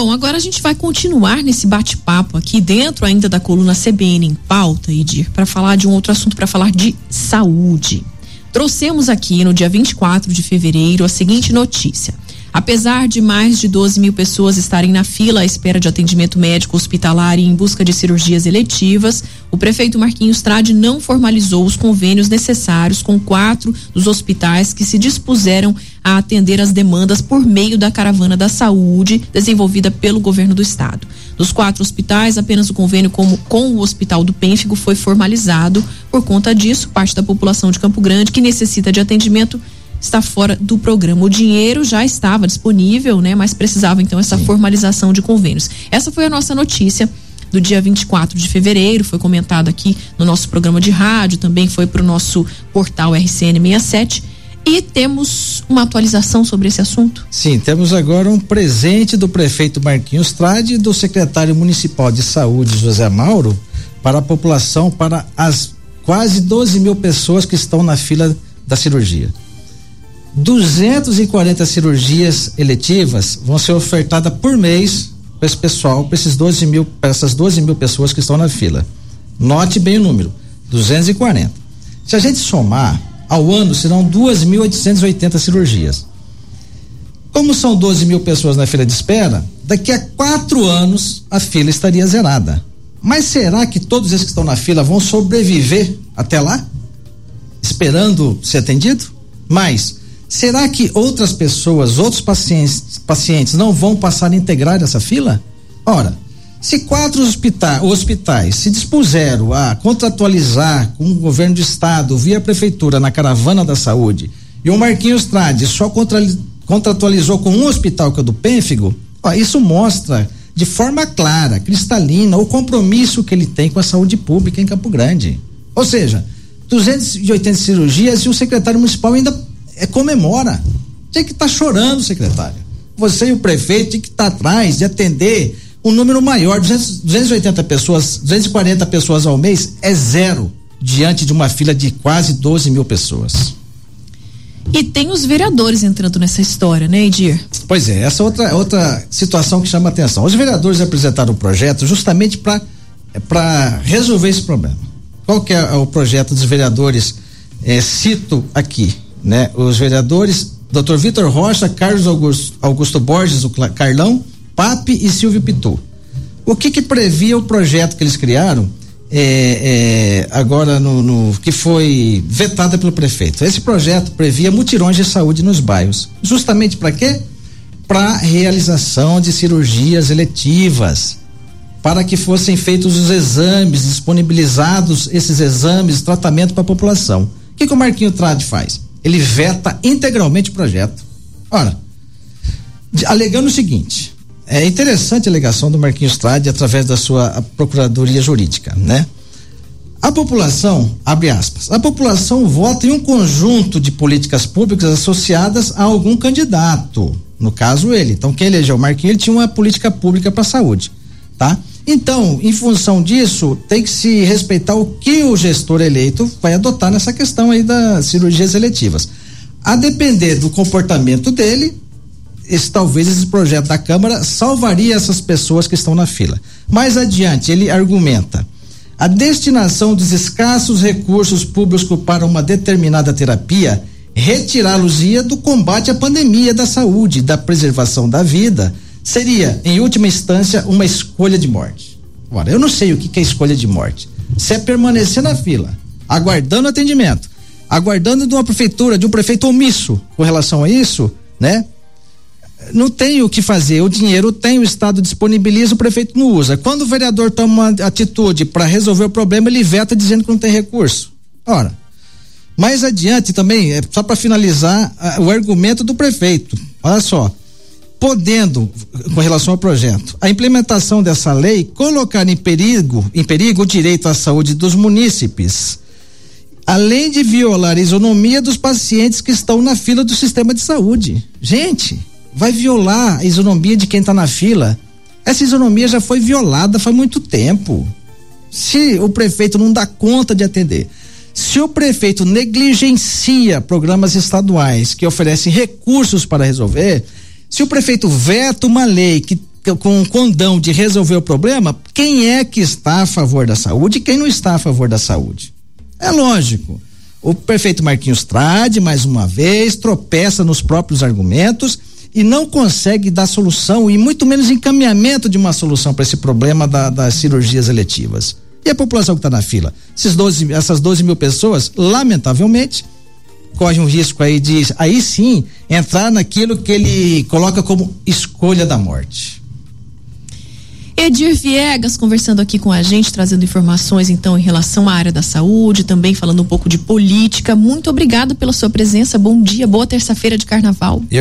Bom, agora a gente vai continuar nesse bate-papo aqui dentro ainda da coluna CBN em pauta, Edir, para falar de um outro assunto, para falar de saúde. Trouxemos aqui no dia 24 de fevereiro a seguinte notícia. Apesar de mais de 12 mil pessoas estarem na fila à espera de atendimento médico hospitalar e em busca de cirurgias eletivas, o prefeito Marquinhos Trade não formalizou os convênios necessários com quatro dos hospitais que se dispuseram a atender as demandas por meio da Caravana da Saúde desenvolvida pelo governo do estado. Dos quatro hospitais, apenas o convênio com, com o Hospital do Pênfigo foi formalizado. Por conta disso, parte da população de Campo Grande que necessita de atendimento está fora do programa. O dinheiro já estava disponível, né? Mas precisava então essa Sim. formalização de convênios. Essa foi a nossa notícia do dia 24 de fevereiro, foi comentado aqui no nosso programa de rádio, também foi para o nosso portal RCN 67. E temos uma atualização sobre esse assunto? Sim, temos agora um presente do prefeito Marquinhos Trade e do secretário municipal de saúde, José Mauro, para a população, para as quase 12 mil pessoas que estão na fila da cirurgia. 240 cirurgias eletivas vão ser ofertadas por mês para esse pessoal, para esses 12 mil, para essas 12 mil pessoas que estão na fila. Note bem o número: 240. Se a gente somar, ao ano serão 2.880 cirurgias. Como são 12 mil pessoas na fila de espera, daqui a quatro anos a fila estaria zerada. Mas será que todos esses que estão na fila vão sobreviver até lá? Esperando ser atendido? Mas Será que outras pessoas, outros pacientes, pacientes não vão passar a integrar essa fila? Ora, se quatro hospitais, hospitais se dispuseram a contratualizar com o governo do estado via prefeitura na caravana da saúde e o Marquinhos Trade só contra, contratualizou com um hospital que é do Pênfigo, ó, isso mostra de forma clara, cristalina, o compromisso que ele tem com a saúde pública em Campo Grande. Ou seja, 280 cirurgias e o secretário municipal ainda é, comemora. Tem que estar tá chorando, secretário. Você e o prefeito tem que estar tá atrás de atender um número maior, 200, 280 pessoas, 240 pessoas ao mês é zero diante de uma fila de quase 12 mil pessoas. E tem os vereadores entrando nessa história, né, Edir? Pois é, essa outra outra situação que chama atenção. Os vereadores apresentaram o um projeto justamente para para resolver esse problema. Qual que é o projeto dos vereadores? É, cito aqui né? Os vereadores Dr. Vitor Rocha, Carlos Augusto, Augusto Borges, o Carlão, Pape e Silvio Pitu. O que que previa o projeto que eles criaram? É, é, agora no, no, que foi vetada pelo prefeito. Esse projeto previa mutirões de saúde nos bairros, justamente para quê? Para realização de cirurgias eletivas, para que fossem feitos os exames, disponibilizados esses exames, tratamento para a população. O que, que o Marquinho Trade faz? Ele veta integralmente o projeto. Ora, alegando o seguinte, é interessante a alegação do Marquinhos Trade através da sua procuradoria jurídica, né? A população, abre aspas, a população vota em um conjunto de políticas públicas associadas a algum candidato, no caso ele. Então quem elegeu o Marquinhos, ele tinha uma política pública para a saúde, tá? Então, em função disso, tem que se respeitar o que o gestor eleito vai adotar nessa questão aí das cirurgias eletivas. A depender do comportamento dele, esse, talvez esse projeto da Câmara salvaria essas pessoas que estão na fila. Mais adiante, ele argumenta a destinação dos escassos recursos públicos para uma determinada terapia retirá-los-ia do combate à pandemia da saúde, da preservação da vida seria, em última instância, uma escolha de morte. Agora, eu não sei o que, é escolha de morte. Se é permanecer na fila, aguardando atendimento, aguardando de uma prefeitura, de um prefeito omisso com relação a isso, né? Não tem o que fazer. O dinheiro tem, o Estado disponibiliza, o prefeito não usa. Quando o vereador toma uma atitude para resolver o problema, ele veta dizendo que não tem recurso. Ora, mais adiante também, é só para finalizar, o argumento do prefeito. Olha só, podendo, com relação ao projeto, a implementação dessa lei colocar em perigo, em perigo o direito à saúde dos munícipes, além de violar a isonomia dos pacientes que estão na fila do sistema de saúde. Gente, vai violar a isonomia de quem está na fila. Essa isonomia já foi violada faz muito tempo. Se o prefeito não dá conta de atender, se o prefeito negligencia programas estaduais que oferecem recursos para resolver, se o prefeito veta uma lei que com o condão de resolver o problema, quem é que está a favor da saúde e quem não está a favor da saúde. É lógico. O prefeito Marquinhos Trade, mais uma vez, tropeça nos próprios argumentos e não consegue dar solução e muito menos encaminhamento de uma solução para esse problema da, das cirurgias eletivas. E a população que está na fila? Esses 12, essas 12 mil pessoas, lamentavelmente, correm um risco aí de, aí sim, entrar naquilo que ele coloca como escolha da morte. Edir Viegas conversando aqui com a gente, trazendo informações então em relação à área da saúde, também falando um pouco de política. Muito obrigado pela sua presença. Bom dia, boa terça-feira de carnaval. Eu